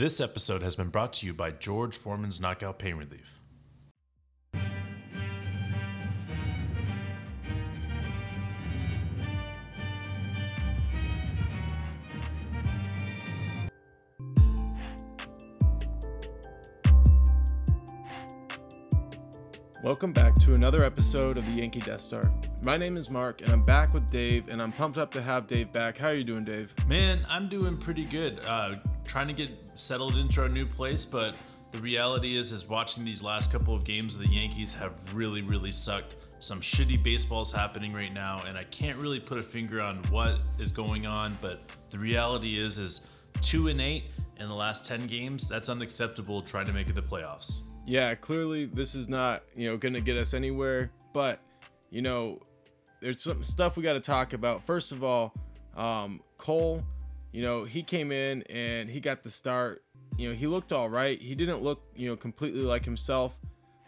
This episode has been brought to you by George Foreman's Knockout Pain Relief. Welcome back to another episode of the Yankee Death Star. My name is Mark, and I'm back with Dave, and I'm pumped up to have Dave back. How are you doing, Dave? Man, I'm doing pretty good. Uh, trying to get settled into our new place, but the reality is, is watching these last couple of games of the Yankees have really, really sucked. Some shitty baseballs happening right now, and I can't really put a finger on what is going on. But the reality is, is two and eight in the last ten games. That's unacceptable. Trying to make it the playoffs yeah, clearly this is not, you know, going to get us anywhere, but you know, there's some stuff we got to talk about. First of all, um, Cole, you know, he came in and he got the start. You know, he looked all right. He didn't look, you know, completely like himself.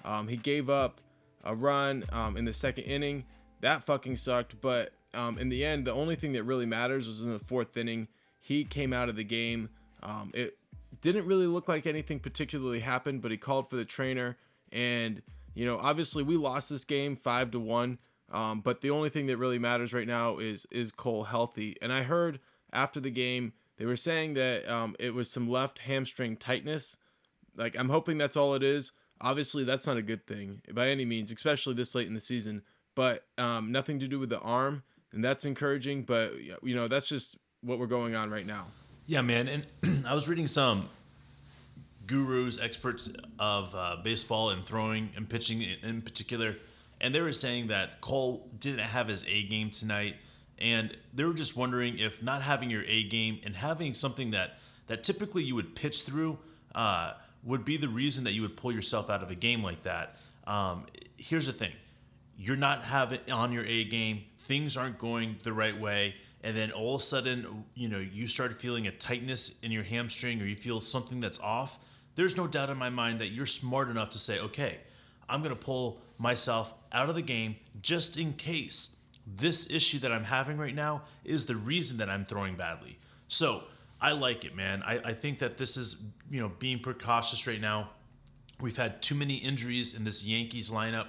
Um, he gave up a run um, in the second inning. That fucking sucked. But um, in the end, the only thing that really matters was in the fourth inning. He came out of the game. Um, it didn't really look like anything particularly happened, but he called for the trainer. And, you know, obviously we lost this game five to one. Um, but the only thing that really matters right now is is Cole healthy. And I heard after the game they were saying that um, it was some left hamstring tightness. Like I'm hoping that's all it is. Obviously, that's not a good thing by any means, especially this late in the season. But um, nothing to do with the arm, and that's encouraging. But you know, that's just what we're going on right now. Yeah, man. And I was reading some gurus, experts of uh, baseball and throwing and pitching in particular, and they were saying that Cole didn't have his A game tonight, and they were just wondering if not having your A game and having something that that typically you would pitch through uh, would be the reason that you would pull yourself out of a game like that. Um, here's the thing: you're not having on your A game. Things aren't going the right way and then all of a sudden, you know, you start feeling a tightness in your hamstring or you feel something that's off, there's no doubt in my mind that you're smart enough to say, okay, I'm going to pull myself out of the game just in case this issue that I'm having right now is the reason that I'm throwing badly. So I like it, man. I, I think that this is, you know, being precautious right now. We've had too many injuries in this Yankees lineup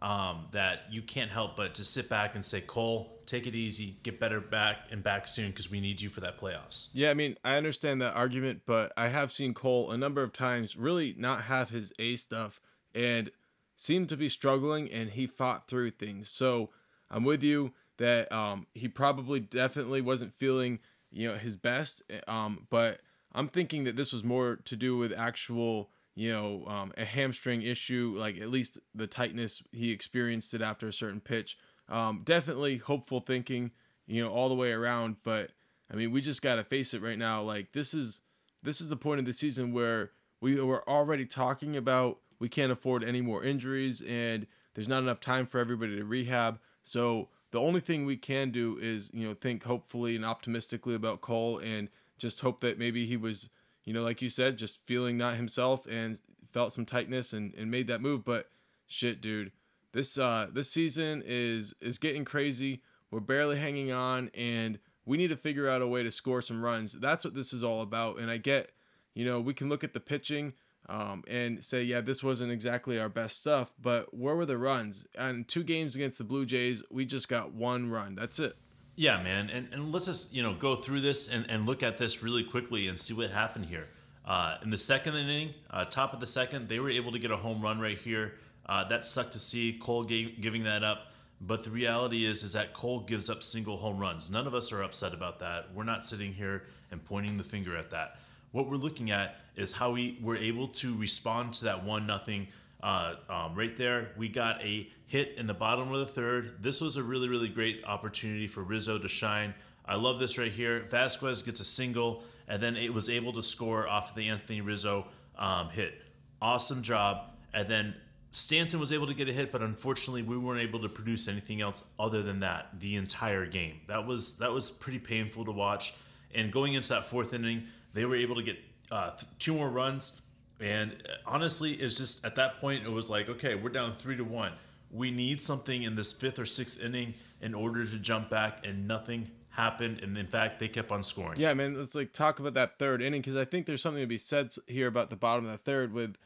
um, that you can't help but to sit back and say, Cole, take it easy, get better back and back soon because we need you for that playoffs. Yeah, I mean, I understand that argument, but I have seen Cole a number of times really not have his A stuff and seem to be struggling, and he fought through things. So I'm with you that um, he probably definitely wasn't feeling you know his best, um, but I'm thinking that this was more to do with actual you know um, a hamstring issue, like at least the tightness he experienced it after a certain pitch um, definitely hopeful thinking, you know, all the way around. But I mean, we just got to face it right now. Like this is this is the point of the season where we were already talking about we can't afford any more injuries and there's not enough time for everybody to rehab. So the only thing we can do is you know think hopefully and optimistically about Cole and just hope that maybe he was you know like you said just feeling not himself and felt some tightness and, and made that move. But shit, dude this uh this season is is getting crazy. We're barely hanging on, and we need to figure out a way to score some runs. That's what this is all about. And I get, you know, we can look at the pitching um, and say, yeah, this wasn't exactly our best stuff, but where were the runs? And two games against the Blue Jays, we just got one run. That's it. Yeah, man. And, and let's just, you know, go through this and, and look at this really quickly and see what happened here. Uh, in the second inning, uh, top of the second, they were able to get a home run right here. Uh, that sucked to see Cole gave, giving that up. But the reality is, is that Cole gives up single home runs. None of us are upset about that. We're not sitting here and pointing the finger at that. What we're looking at is how we were able to respond to that one nothing. Uh, um, right there, we got a hit in the bottom of the third. This was a really, really great opportunity for Rizzo to shine. I love this right here. Vasquez gets a single, and then it was able to score off of the Anthony Rizzo um, hit. Awesome job. And then Stanton was able to get a hit, but unfortunately, we weren't able to produce anything else other than that the entire game. That was that was pretty painful to watch. And going into that fourth inning, they were able to get uh, th- two more runs. And uh, honestly, it's just at that point, it was like, okay, we're down three to one. We need something in this fifth or sixth inning in order to jump back, and nothing happened, and in fact, they kept on scoring. Yeah, man. Let's like talk about that third inning because I think there's something to be said here about the bottom of the third with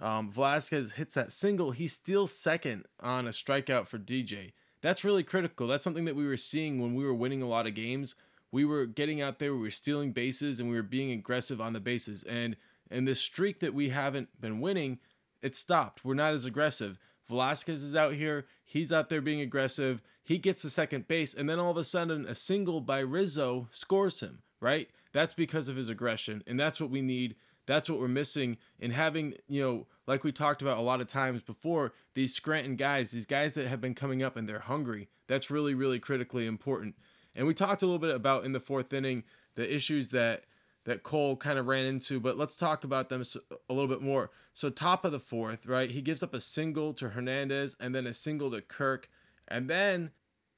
um, Velazquez hits that single. He steals second on a strikeout for DJ. That's really critical. That's something that we were seeing when we were winning a lot of games. We were getting out there, we were stealing bases, and we were being aggressive on the bases. And and this streak that we haven't been winning, it stopped. We're not as aggressive. Velazquez is out here. He's out there being aggressive. He gets the second base, and then all of a sudden, a single by Rizzo scores him, right? That's because of his aggression, and that's what we need. That's what we're missing in having, you know, like we talked about a lot of times before, these Scranton guys, these guys that have been coming up and they're hungry. That's really, really critically important. And we talked a little bit about in the fourth inning the issues that that Cole kind of ran into, but let's talk about them a little bit more. So top of the fourth, right? He gives up a single to Hernandez and then a single to Kirk. And then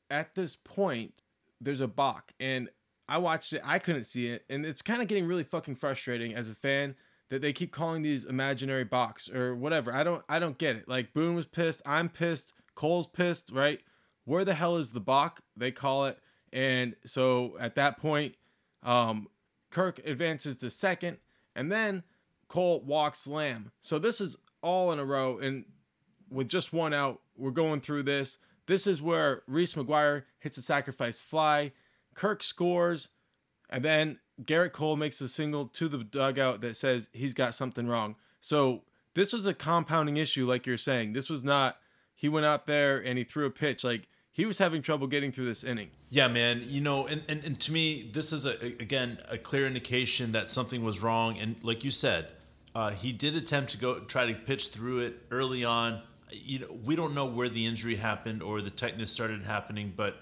at this point, there's a balk. And I watched it, I couldn't see it. And it's kind of getting really fucking frustrating as a fan that they keep calling these imaginary balks or whatever. I don't I don't get it. Like Boone was pissed, I'm pissed, Cole's pissed, right? Where the hell is the balk? They call it. And so at that point, um, Kirk advances to second, and then Cole walks Lamb. So this is all in a row, and with just one out, we're going through this. This is where Reese McGuire hits a sacrifice fly. Kirk scores, and then Gerrit Cole makes a single to the dugout that says he's got something wrong. So this was a compounding issue, like you're saying. This was not he went out there and he threw a pitch. Like he was having trouble getting through this inning. Yeah, man. You know, and, and, and to me, this is a again a clear indication that something was wrong. And like you said, uh, he did attempt to go try to pitch through it early on. You know, we don't know where the injury happened or the tightness started happening, but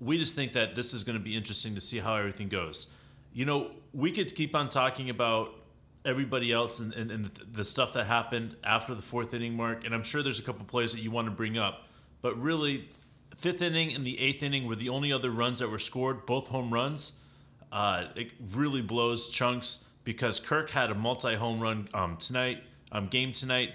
we just think that this is going to be interesting to see how everything goes. You know, we could keep on talking about everybody else and, and, and the stuff that happened after the fourth inning mark, and I'm sure there's a couple plays that you want to bring up, but really fifth inning and the eighth inning were the only other runs that were scored, both home runs. Uh, it really blows chunks because Kirk had a multi home run um, tonight, um, game tonight.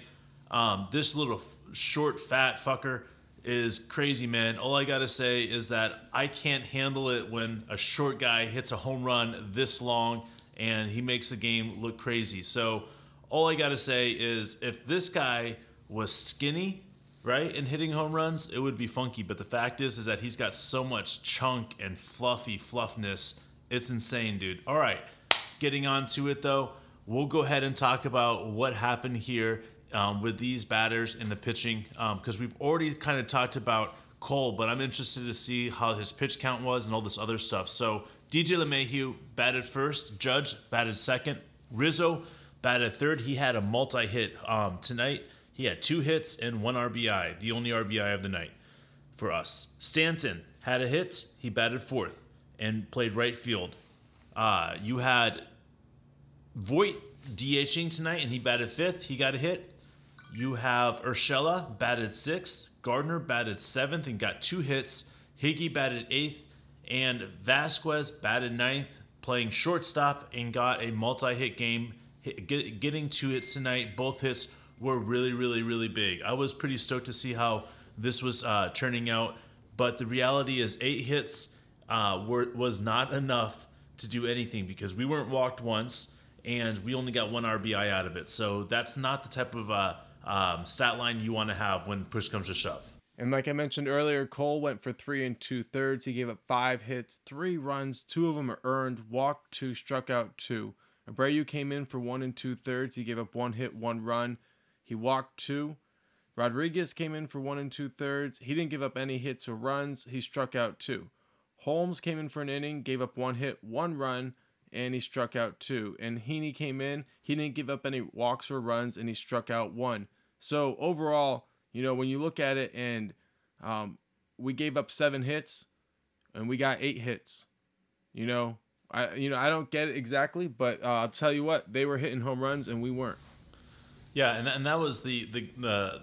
Um, this little short fat fucker is crazy, man. All I gotta say is that I can't handle it when a short guy hits a home run this long and he makes the game look crazy. So all I gotta say is if this guy was skinny right? And hitting home runs, it would be funky. But the fact is, is that he's got so much chunk and fluffy fluffness. It's insane, dude. All right, getting on to it though, we'll go ahead and talk about what happened here um, with these batters in the pitching because um, we've already kind of talked about Cole, but I'm interested to see how his pitch count was and all this other stuff. So DJ LeMahieu batted first, Judge batted second, Rizzo batted third. He had a multi-hit um, tonight. He had two hits and one RBI, the only RBI of the night for us. Stanton had a hit. He batted fourth and played right field. Uh, you had Voit DHing tonight and he batted fifth. He got a hit. You have Urshela batted sixth. Gardner batted seventh and got two hits. Higgy batted eighth. And Vasquez batted ninth, playing shortstop and got a multi hit game, getting two hits tonight. Both hits were really, really, really big. I was pretty stoked to see how this was uh, turning out, but the reality is, eight hits uh, were was not enough to do anything because we weren't walked once and we only got one RBI out of it. So that's not the type of uh, um, stat line you want to have when push comes to shove. And like I mentioned earlier, Cole went for three and two thirds. He gave up five hits, three runs, two of them are earned, walked two, struck out two. Abreu came in for one and two thirds. He gave up one hit, one run. He walked two. Rodriguez came in for one and two thirds. He didn't give up any hits or runs. He struck out two. Holmes came in for an inning, gave up one hit, one run, and he struck out two. And Heaney came in, he didn't give up any walks or runs, and he struck out one. So overall, you know, when you look at it, and um, we gave up seven hits, and we got eight hits. You know, I you know I don't get it exactly, but uh, I'll tell you what, they were hitting home runs, and we weren't. Yeah, and and that was the the, the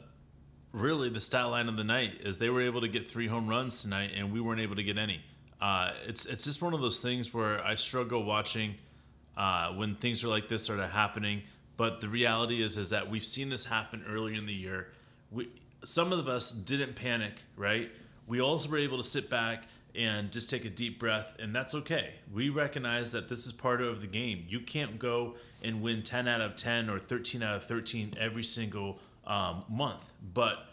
really the stat line of the night is they were able to get three home runs tonight, and we weren't able to get any. Uh, it's it's just one of those things where I struggle watching uh, when things are like this sort of happening. But the reality is is that we've seen this happen earlier in the year. We some of us didn't panic, right? We also were able to sit back and just take a deep breath, and that's okay. We recognize that this is part of the game. You can't go and win 10 out of 10 or 13 out of 13 every single um, month, but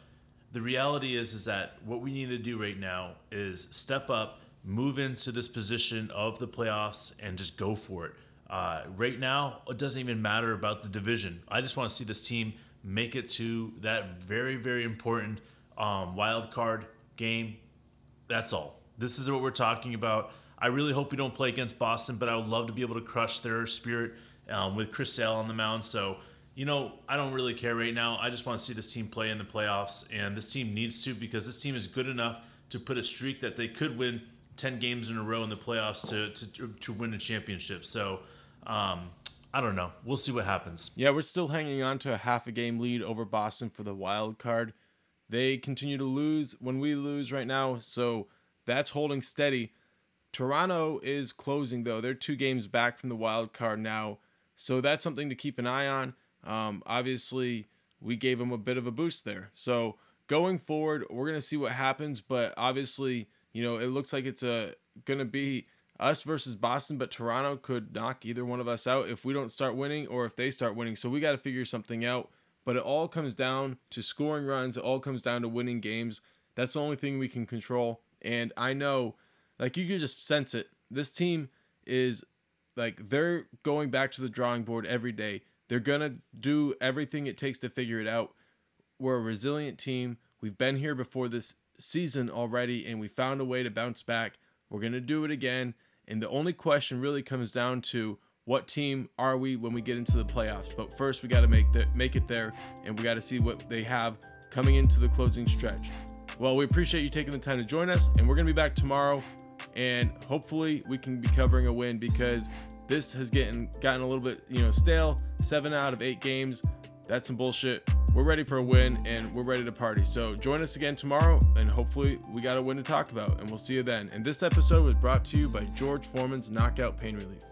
the reality is is that what we need to do right now is step up, move into this position of the playoffs, and just go for it. Uh, right now, it doesn't even matter about the division. I just want to see this team make it to that very, very important um, wild card game. That's all. This is what we're talking about. I really hope we don't play against Boston, but I would love to be able to crush their spirit um, with Chris Sale on the mound. So, you know, I don't really care right now. I just want to see this team play in the playoffs, and this team needs to because this team is good enough to put a streak that they could win 10 games in a row in the playoffs to, to, to win a championship. So, um, I don't know. We'll see what happens. Yeah, we're still hanging on to a half a game lead over Boston for the wild card. They continue to lose when we lose right now, so that's holding steady. Toronto is closing though; they're two games back from the wild card now, so that's something to keep an eye on. Um, obviously, we gave them a bit of a boost there. So going forward, we're gonna see what happens. But obviously, you know, it looks like it's a gonna be us versus Boston, but Toronto could knock either one of us out if we don't start winning or if they start winning. So we got to figure something out. But it all comes down to scoring runs. It all comes down to winning games. That's the only thing we can control. And I know, like, you can just sense it. This team is like, they're going back to the drawing board every day. They're to do everything it takes to figure it out. We're a resilient team. We've been here before this season already, and we found a way to bounce back. We're to do it again. And the only question really comes down to what team are we when we get into the playoffs. But first, we got to make the, make it there, and we got to see what they have coming into the closing stretch. Well, we appreciate you taking the time to join us, and we're going to be back tomorrow, and hopefully we can be covering a win because this has getting gotten a little bit you know stale. Seven out of eight games, that's some bullshit. We're ready for a win, and we're ready to party. So join us again tomorrow, and hopefully we got a win to talk about, and we'll see you then. And this episode was brought to you by George Foreman's Knockout Pain Relief.